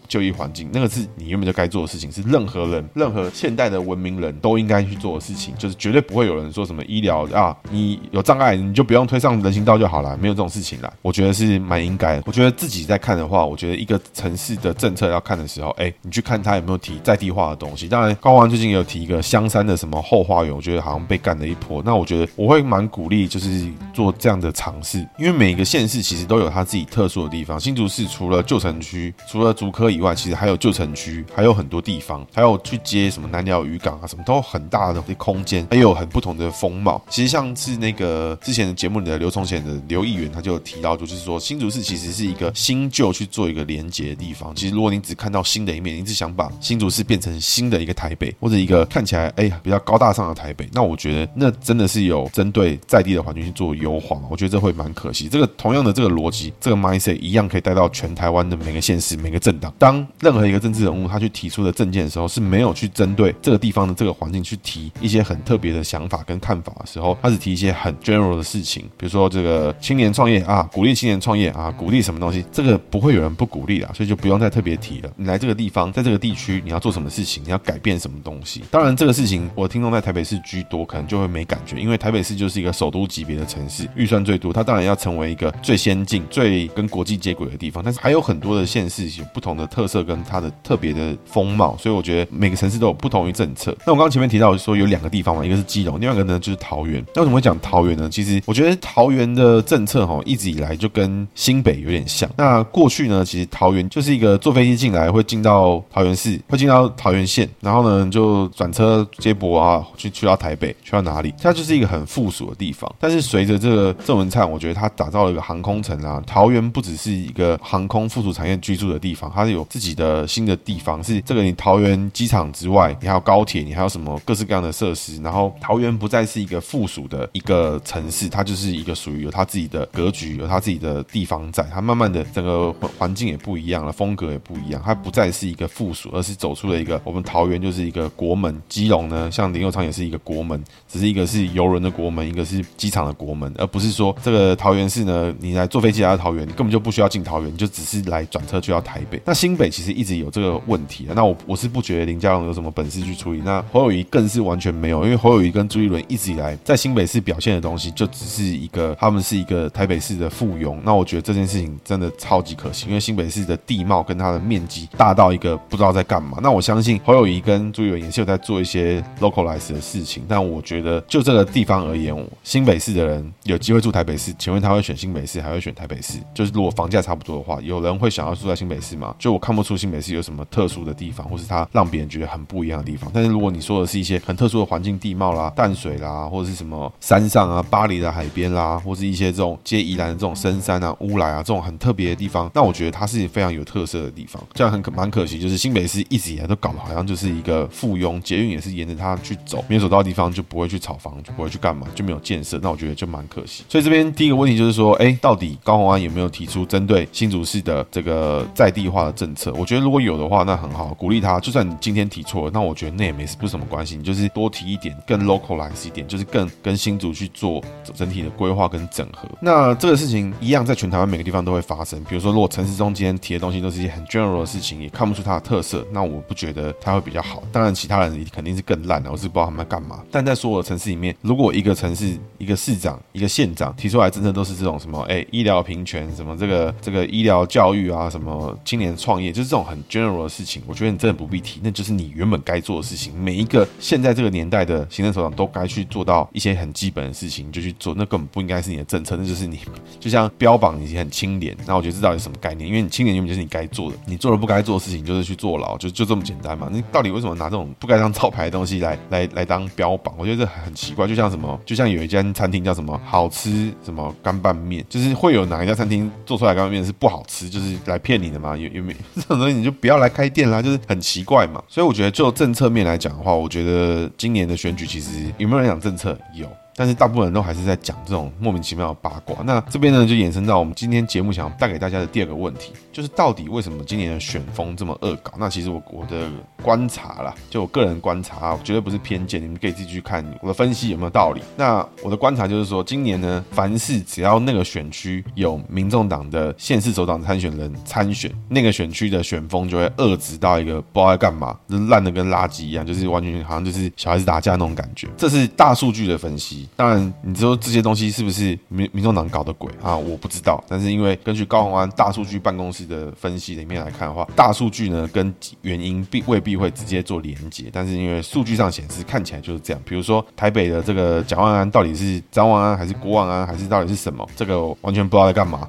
S1: 就业环境，那个是你原本就该做的事情，是任何人任何现代的文明人都应该去做的事情，就是绝对不会有人说什么医疗啊，你有障碍你就不用推上人行道就好了，没有这种事情啦。我觉得是蛮应该的。我觉得自己在看的话，我觉得一个城市的政策要看的时候，哎，你去看它有没有提在地化的东西。当然，高安最近也有提一个香山的什么后花园，我觉得好像被干了一波。那我觉得我会蛮鼓励，就是做这样的尝试，因为每个县市其实都有它自己特殊的地方。新竹市除了旧城区，除了竹科以外，其实还有旧城区，还有很多地方，还有去接什么南寮渔港啊，什么都很大的空间，还有很不同的风貌。其实像是那个之前的节目里的刘崇贤的刘议员，他就提到，就是说新竹市其实是一个新旧去做一个连接的地方。其实如果你只看到新的一面，你只想把新竹市变成新的一个台北，或者一个看起来哎呀比较高大上的台北，那我觉得那真的是有针对在地的环境去做优化，我觉得这会蛮可惜。这个同样的这个逻辑，这个 mindset 一样可以带到全台湾的每个县市、每个政党。当任何一个政治人物他去提出的政见的时候，是没有去针对这个地方的这个环境去提一些很特别的想法跟看法的时候，他只提一些很 general 的事情，比如说这个青年创业啊，鼓励青年创业啊，鼓励什么东西，这个不会有人不鼓励啦，所以就不用再特别提了。你来这个地方，在这个地区，你要做什么事情，你要改变什么东西。当然，这个事情我听众在台北市居多，可能就会没感觉，因为台北市就是一个首都级别的城市，预算最多，它当然要成为一个最先进、最跟国际接轨的地方。但是还有很多的县市有不同的特色跟它的特别的风貌，所以我觉得每个城市都有不同于政策。那我刚刚前面提到说有两个地方嘛，一个是基隆，另外一个呢就是桃园。那为什么会讲桃园呢？其实我觉得桃园的政策哈一直以来就跟新北有点像。那过去呢，其实桃园就是一个坐飞机进来会进到桃园市，会进到桃园县，然后呢就转车接驳啊，去去到台北，去到哪里？它就是一个很附属的地方。但是随着这个郑文灿，我觉得他打造了一个航空城啊。桃园不只是一个航空附属产业居住的地方，它是有自己的新的地方。是这个，你桃园机场之外，你还有高铁，你还有什么各式各样的设施。然后桃园不再是一个附属的一个城市，它就是一个属于有它自己的格局，有他自己的地方在。他慢慢的整个环境也不一样了，风格也不一样。它不再是一个附属，而是走出了一个我们桃园就是一个国门。基隆呢，像林右昌也是一个国门，只是一个是游轮的国门，一个是机场的国门，而不是说这个桃园市呢，你来坐飞机来到桃园，你根本就不需要进桃园，你就只是来转车去到台北。那新北其实一直有这个问题啊。那我我是不觉得林佳龙有什么本事去处理。那侯友宜更是完全没有，因为侯友宜跟朱一伦一直以来在新北市表现的东西，就只是一个他们是一个台北市的附庸。那我觉得这件事情真的超级可惜，因为新北市的地貌跟它的面积大到一个不知道在干嘛。那我相信侯友谊跟朱立伦也是有在做一些 localize 的事情，但我觉得就这个地方而言，新北市的人有机会住台北市，请问他会选新北市还会选台北市？就是如果房价差不多的话，有人会想要住在新北市吗？就我看不出新北市有什么特殊的地方，或是它让别人觉得很不一样的地方。但是如果你说的是一些很特殊的环境地貌啦、淡水啦，或者是什么山上啊、巴黎的海边啦，或是一些这种接宜兰这种深山啊、乌来啊这种很特别的地方，那我觉得它是非常有特色的地方。这样很可蛮可惜，就是新北市一直以来都搞得好像就是一个附庸，捷运也是沿着它去走，没有走到地方就不会去炒房，就不会去干嘛，就没有建设。那我觉得就蛮可惜。所以这边第一个问题就是说，哎，到底高虹安有没有提出针对新竹市的这个在地化的政策？我觉得如果有的话，那很好，鼓励他。就算你今天提错了，那我觉得那也没不是什么关系，你就是多提一点，更 localize 一点，就是更跟新竹去做整体的规划跟整合。那这个事情一样，在全台湾每个地方都会发生。比如说，如果城市中间提的东西都是一些很 general 的事情，也看不出它的特色，那我不觉得他会比较好。当然，其他人肯定是更烂的，我是不知道他们在干嘛。但在所有的城市里面，如果一个城市一个市长一个县长提出来，真的都是这种什么哎、医疗平权什么这个这个医疗教育啊什么青年创业，就是这种很 general 的事情，我觉得你真的不必提，那就是你原本该做的事情。每一个现在这个年代的行政首长都该去做到一些很基本的事情，就去做，那根本不应该是你的政策，那就是你就像标榜你很清廉，那我觉得这到底是什么概念？因为你清廉原本就是你该做的，你做了不该做的事情就是去坐牢，就就这么简单嘛。你到底为什么拿这种不该当招牌的东西来来来当标榜？我觉得这很奇怪，就像什么，就像有一间餐厅叫什么好吃什么干拌面，就是会有哪一家餐厅做出来干拌面是不好吃，就是来骗你的嘛？有有没有 这种东西你就不要来开店啦，就是很奇怪嘛。所以我觉得就政策面来讲的话，我觉得今年的选举其实有没有人讲政策？有。但是大部分人都还是在讲这种莫名其妙的八卦。那这边呢，就衍生到我们今天节目想要带给大家的第二个问题，就是到底为什么今年的选风这么恶搞？那其实我我的观察啦，就我个人观察啊，绝对不是偏见，你们可以自己去看我的分析有没有道理。那我的观察就是说，今年呢，凡是只要那个选区有民众党的县市首长参选人参选，那个选区的选风就会恶质到一个不知道在干嘛，就烂的跟垃圾一样，就是完全好像就是小孩子打架那种感觉。这是大数据的分析。当然，你说这些东西是不是民民众党搞的鬼啊？我不知道。但是因为根据高虹安大数据办公室的分析里面来看的话，大数据呢跟原因必未必会直接做连接。但是因为数据上显示看起来就是这样。比如说台北的这个蒋万安到底是张万安还是郭万安还是到底是什么？这个完全不知道在干嘛。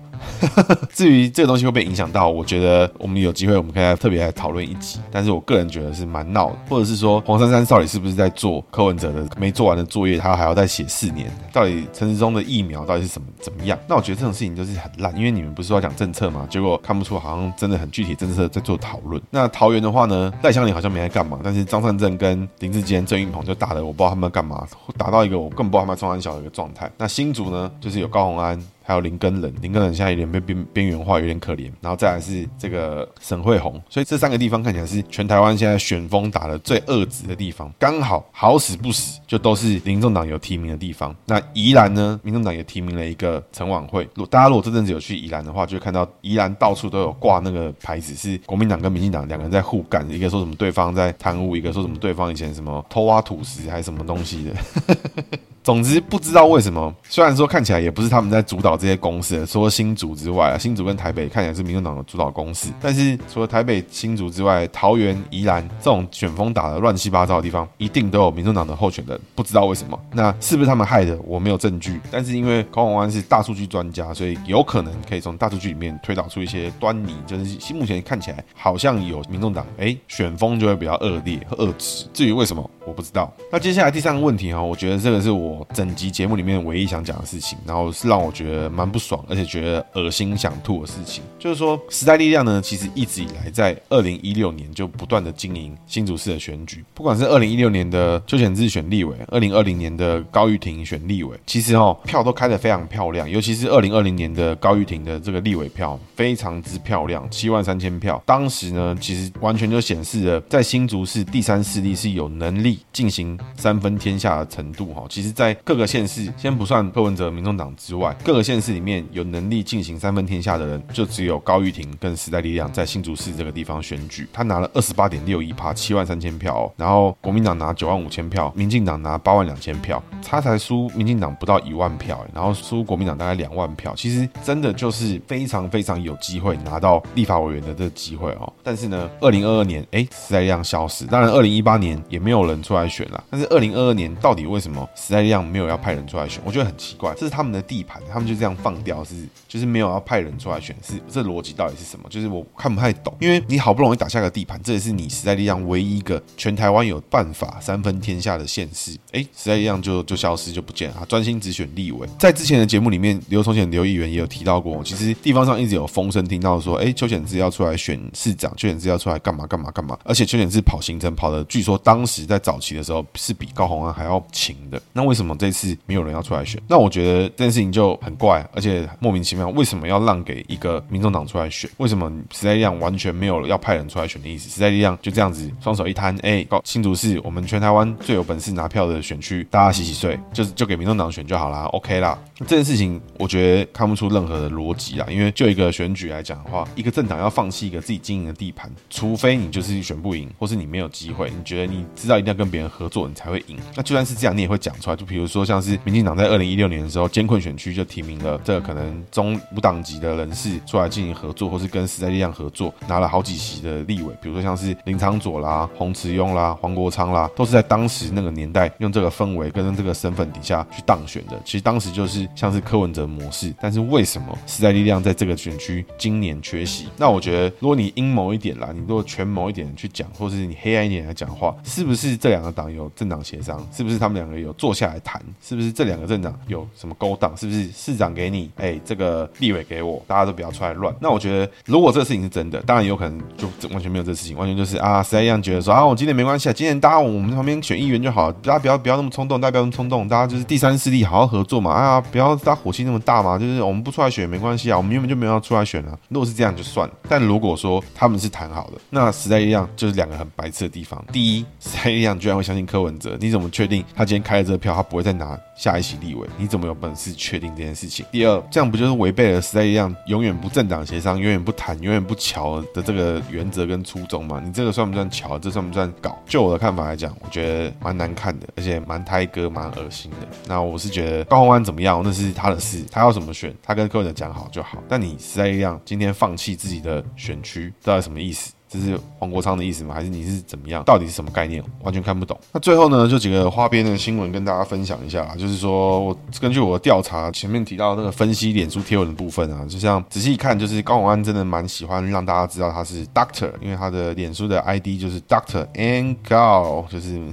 S1: 至于这个东西会不会影响到，我觉得我们有机会我们可以来特别来讨论一集。但是我个人觉得是蛮闹的，或者是说黄珊珊到底是不是在做柯文哲的没做完的作业，他还要再写四年？到底陈时中的疫苗到底是什么怎么样？那我觉得这种事情就是很烂，因为你们不是说要讲政策吗，结果看不出好像真的很具体政策在做讨论。那桃园的话呢，赖香伶好像没在干嘛，但是张善政跟林志坚、郑运鹏就打的我不知道他们在干嘛，打到一个我更不知道他们中安小的一个状态。那新竹呢，就是有高虹安。还有林根仁，林根仁现在有点被边边缘化，有点可怜。然后再来是这个沈慧虹，所以这三个地方看起来是全台湾现在选风打得最恶质的地方。刚好好死不死，就都是民众党有提名的地方。那宜兰呢，民众党也提名了一个陈琬惠。如果大家如果这阵子有去宜兰的话，就会看到宜兰到处都有挂那个牌子，是国民党跟民进党两个人在互干，一个说什么对方在贪污，一个说什么对方以前什么偷挖土石还是什么东西的。总之不知道为什么，虽然说看起来也不是他们在主导这些公司，除了新竹之外啊，新竹跟台北看起来是民进党的主导公司，但是除了台北、新竹之外，桃园、宜兰这种选风打得乱七八糟的地方，一定都有民进党的候选人，不知道为什么，那是不是他们害的？我没有证据，但是因为高虹安是大数据专家，所以有可能可以从大数据里面推导出一些端倪，就是目前看起来好像有民众党，哎，选风就会比较恶劣和恶质。至于为什么，我不知道。那接下来第三个问题哈，我觉得这个是我。整集节目里面唯一想讲的事情，然后是让我觉得蛮不爽，而且觉得恶心想吐的事情，就是说时代力量呢，其实一直以来在二零一六年就不断的经营新竹市的选举，不管是二零一六年的邱显智选立委，二零二零年的高玉婷选立委，其实哦票都开得非常漂亮，尤其是二零二零年的高玉婷的这个立委票非常之漂亮，七万三千票，当时呢其实完全就显示了在新竹市第三势力是有能力进行三分天下的程度哈，其实，在在各个县市，先不算柯文哲、民众党之外，各个县市里面有能力进行三分天下的人，就只有高玉婷跟时代力量在新竹市这个地方选举，他拿了二十八点六一趴，七万三千票，哦，然后国民党拿九万五千票，民进党拿八万两千票，他才输民进党不到一万票，然后输国民党大概两万票，其实真的就是非常非常有机会拿到立法委员的这个机会哦。但是呢，二零二二年，哎，时代力量消失，当然二零一八年也没有人出来选了，但是二零二二年到底为什么时代量这样没有要派人出来选？我觉得很奇怪，这是他们的地盘，他们就这样放掉，是就是没有要派人出来选，是这逻辑到底是什么？就是我看不太懂，因为你好不容易打下个地盘，这也是你时代力量唯一一个全台湾有办法三分天下的县市，哎，时代力量就就消失就不见了，专心只选立委。在之前的节目里面，刘崇显刘议员也有提到过，其实地方上一直有风声听到说，哎，邱显志要出来选市长，邱显志要出来干嘛干嘛干嘛，而且邱显志跑行程跑的，据说当时在早期的时候是比高虹安还要勤的。那为什么这次没有人要出来选？那我觉得这件事情就很怪，而且莫名其妙，为什么要让给一个民众党出来选？为什么时代力量完全没有要派人出来选的意思？时代力量就这样子双手一摊，哎，新竹市我们全台湾最有本事拿票的选区，大家洗洗睡，就是就给民众党选就好啦，OK 啦。这件事情我觉得看不出任何的逻辑啦，因为就一个选举来讲的话，一个政党要放弃一个自己经营的地盘，除非你就是选不赢，或是你没有机会，你觉得你知道一定要跟别人合作，你才会赢。那就算是这样，你也会讲出来。就比如说像是民进党在二零一六年的时候，艰困选区就提名了这个可能中无党籍的人士出来进行合作，或是跟时代力量合作，拿了好几席的立委。比如说像是林昌佐啦、洪慈庸啦、黄国昌啦，都是在当时那个年代用这个氛围跟这个身份底下去当选的。其实当时就是像是柯文哲模式，但是为什么时代力量在这个选区今年缺席？那我觉得，如果你阴谋一点啦，你如果权谋一点去讲，或是你黑暗一点来讲话，是不是这两个党有政党协商？是不是他们两个有坐下来谈？是不是这两个镇长有什么勾当？是不是市长给你，哎，这个立委给我，大家都不要出来乱？那我觉得，如果这个事情是真的，当然有可能就完全没有这个事情，完全就是啊，实在一样觉得说啊，我今天没关系啊，今天大家我们旁边选议员就好，大家不要不要那么冲动，大家不要那么冲动，大家就是第三势力好好合作嘛，啊，不要大家火气那么大嘛，就是我们不出来选没关系啊，我们原本就没有要出来选啊。如果是这样就算了，但如果说他们是谈好的，那实在一样就是两个很白痴的地方。第一，实在一样居然会相信柯文哲，你怎么确定他今天开了这个票，他不会再拿下一席立委？你怎么有本事确定这件事情？第二，这样不就是违背了时代一样永远不政党协商、永远不谈、永远不乔的这个原则跟初衷吗？你这个算不算乔？这算不算搞？就我的看法来讲，我觉得蛮难看的，而且蛮胎哥、蛮恶心的。那我是觉得高虹安怎么样，那是他的事，他要怎么选，他跟柯文哲讲好就好。但你时代一样今天放弃自己的选区，到底什么意思？这是黄国昌的意思吗？还是你是怎么样？到底是什么概念？完全看不懂。那最后呢，就几个花边的新闻跟大家分享一下，就是说我根据我的调查，前面提到那个分析脸书贴文的部分啊，就像仔细一看，就是高永安真的蛮喜欢让大家知道他是 Doctor，因为他的脸书的 ID 就是 Doctor and Go，就是。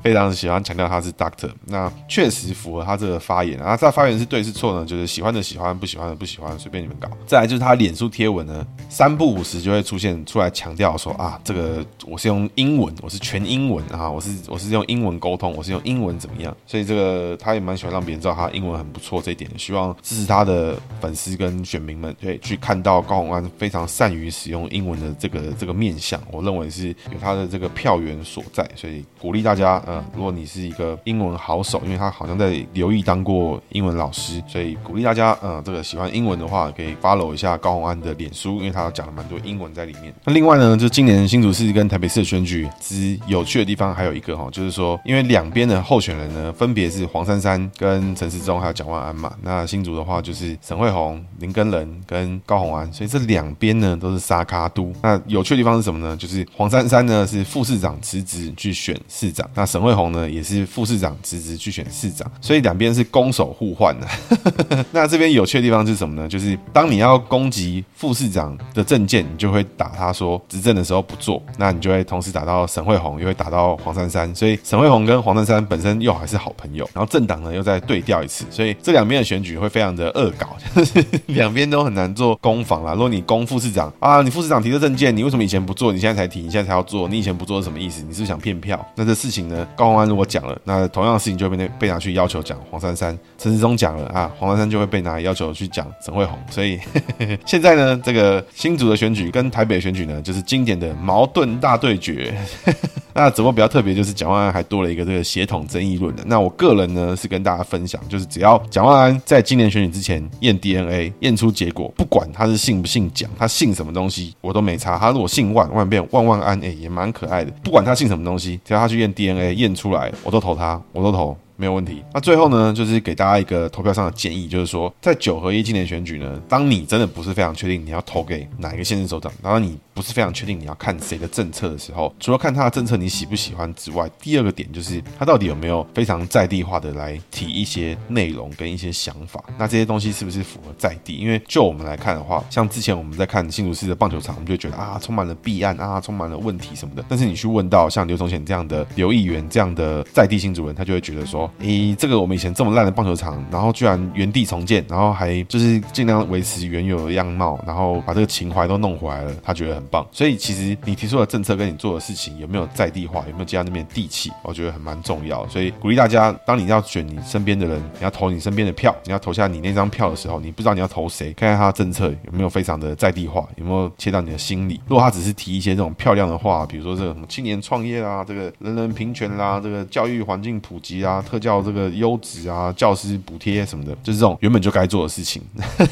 S1: 非常喜欢强调他是 Doctor，那确实符合他这个发言啊。这发言是对是错呢？就是喜欢的喜欢，不喜欢的不喜欢，随便你们搞。再来就是他脸书贴文呢，三不五时就会出现出来强调说啊，这个我是用英文，我是全英文啊，我是我是用英文沟通，我是用英文怎么样？所以这个他也蛮喜欢让别人知道他英文很不错这一点，希望支持他的粉丝跟选民们可以去看到高虹安非常善于使用英文的这个这个面相，我认为是有他的这个票源所在，所以鼓励大家。嗯，如果你是一个英文好手，因为他好像在留意当过英文老师，所以鼓励大家，嗯，这个喜欢英文的话，可以 follow 一下高虹安的脸书，因为他讲了蛮多英文在里面。另外呢，就今年新竹市跟台北市的选举之有趣的地方还有一个哈，就是说，因为两边的候选人呢，分别是黄珊珊跟陈时中还有蒋万安嘛，那新竹的话就是沈慧虹、林根仁跟高虹安，所以这两边呢都是沙卡都。那有趣的地方是什么呢？就是黄珊珊呢是副市长辞职去选市长，那沈慧虹呢，也是副市长辞职去选市长，所以两边是攻守互换的。那这边有趣的地方是什么呢？就是当你要攻击副市长的政见，你就会打他说执政的时候不做，那你就会同时打到沈慧虹，又会打到黄珊珊。所以沈慧虹跟黄珊珊本身又还是好朋友，然后政党呢又再对调一次，所以这两边的选举会非常的恶搞，就是两边都很难做攻防啦。如果你攻副市长啊，你副市长提的政见，你为什么以前不做？你现在才提，你现在才要做？你以前不做是什么意思？你是不是想骗票？那这事情呢？高虹安如果讲了，那同样的事情就会被被拿去要求讲黄珊珊。陈时中讲了啊，黄珊珊就会被拿要求去讲沈慧虹。所以 现在呢，这个新竹的选举跟台北的选举呢，就是经典的矛盾大对决。那怎么比较特别，就是蒋万安还多了一个这个协同争议论的。那我个人呢是跟大家分享，就是只要蒋万安在今年选举之前验 DNA 验出结果，不管他是姓不姓蒋，他姓什么东西我都没差。他如果姓万，万变万万安，哎，也蛮可爱的。不管他姓什么东西，只要他去验 DNA 验出来，我都投他，我都投。没有问题。那最后呢，就是给大家一个投票上的建议，就是说，在九合一今年选举呢，当你真的不是非常确定你要投给哪一个县市首长，然后你不是非常确定你要看谁的政策的时候，除了看他的政策你喜不喜欢之外，第二个点就是他到底有没有非常在地化的来提一些内容跟一些想法。那这些东西是不是符合在地？因为就我们来看的话，像之前我们在看新竹市的棒球场，我们就觉得啊，充满了弊案啊，充满了问题什么的。但是你去问到像刘崇显这样的刘议员这样的在地新竹人，他就会觉得说，诶，这个我们以前这么烂的棒球场，然后居然原地重建，然后还就是尽量维持原有的样貌，然后把这个情怀都弄回来了，他觉得很。棒，所以其实你提出的政策跟你做的事情有没有在地化，有没有接到那边地气，我觉得很蛮重要。所以鼓励大家，当你要选你身边的人，你要投你身边的票，你要投下你那张票的时候，你不知道你要投谁，看看他的政策有没有非常的在地化，有没有切到你的心里。如果他只是提一些这种漂亮的话，比如说这个什么青年创业啊，这个人人平权啦，这个教育环境普及啊，特教这个优质啊，教师补贴什么的，就是这种原本就该做的事情，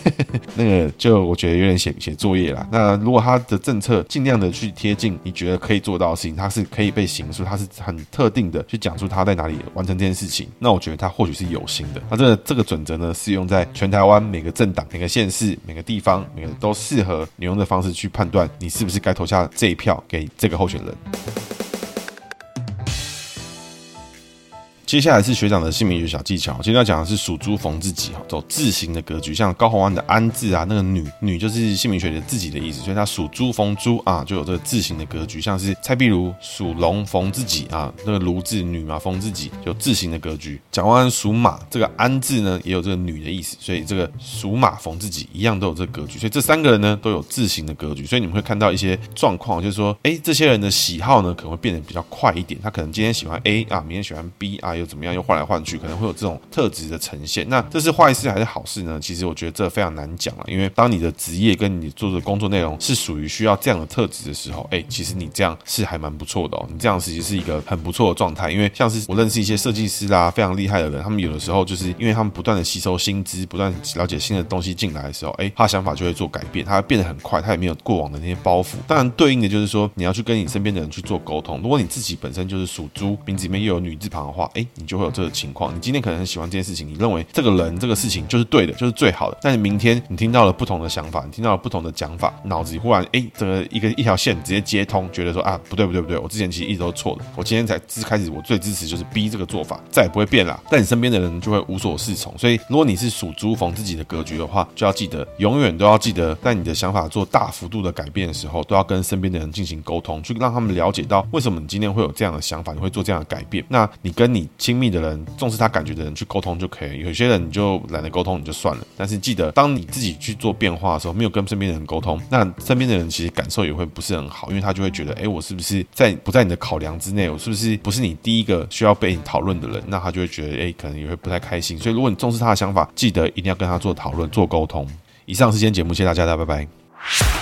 S1: 那个就我觉得有点写写作业啦。那如果他的政策，尽量的去贴近你觉得可以做到的事情，他是可以被形塑，他是很特定的去讲出他在哪里完成这件事情。那我觉得他或许是有心的。那这个这个准则呢，适用在全台湾每个政党、每个县市、每个地方，每个都适合你用的方式去判断你是不是该投下这一票给这个候选人。接下来是学长的姓名学小技巧。今天要讲的是属猪逢自己哈，走字形的格局，像高虹安的安字啊，那个女女就是姓名学的自己的意思，所以他属猪逢猪啊，就有这个字形的格局。像是蔡壁如属龙逢自己啊，那个卢字女嘛逢自己，有字形的格局。蒋万安属马，这个安字呢也有这个女的意思，所以这个属马逢自己一样都有这个格局。所以这三个人呢都有字形的格局，所以你们会看到一些状况，就是说，哎，这些人的喜好呢可能会变得比较快一点，他可能今天喜欢 A 啊，明天喜欢 B 啊。又怎么样？又换来换去，可能会有这种特质的呈现。那这是坏事还是好事呢？其实我觉得这非常难讲了，因为当你的职业跟你做的工作内容是属于需要这样的特质的时候，哎，其实你这样是还蛮不错的哦。你这样其实是一个很不错的状态，因为像是我认识一些设计师啦，非常厉害的人，他们有的时候就是因为他们不断的吸收新知，不断了解新的东西进来的时候，哎，他的想法就会做改变，他变得很快，他也没有过往的那些包袱。当然，对应的就是说，你要去跟你身边的人去做沟通。如果你自己本身就是属猪，名字里面又有女字旁的话，哎，你就会有这个情况。你今天可能很喜欢这件事情，你认为这个人这个事情就是对的，就是最好的。但是明天你听到了不同的想法，你听到了不同的讲法，脑子里忽然哎，这个一个一条线直接接通，觉得说啊，不对不对不对，我之前其实一直都错的，我今天才支开始，我最支持就是 B 这个做法，再也不会变了。但你身边的人就会无所适从。所以如果你是属猪逢自己的格局的话，就要记得，永远都要记得，在你的想法做大幅度的改变的时候，都要跟身边的人进行沟通，去让他们了解到为什么你今天会有这样的想法，你会做这样的改变。那你跟你亲密的人，重视他感觉的人去沟通。就可以，有些人你就懒得沟通，你就算了。但是记得，当你自己去做变化的时候，没有跟身边的人沟通，那身边的人其实感受也会不是很好，因为他就会觉得，哎，我是不是在不在你的考量之内？我是不是不是你第一个需要被你讨论的人？那他就会觉得，哎，可能也会不太开心。所以，如果你重视他的想法，记得一定要跟他做讨论、做沟通。以上是今天节目，谢谢，大家拜拜。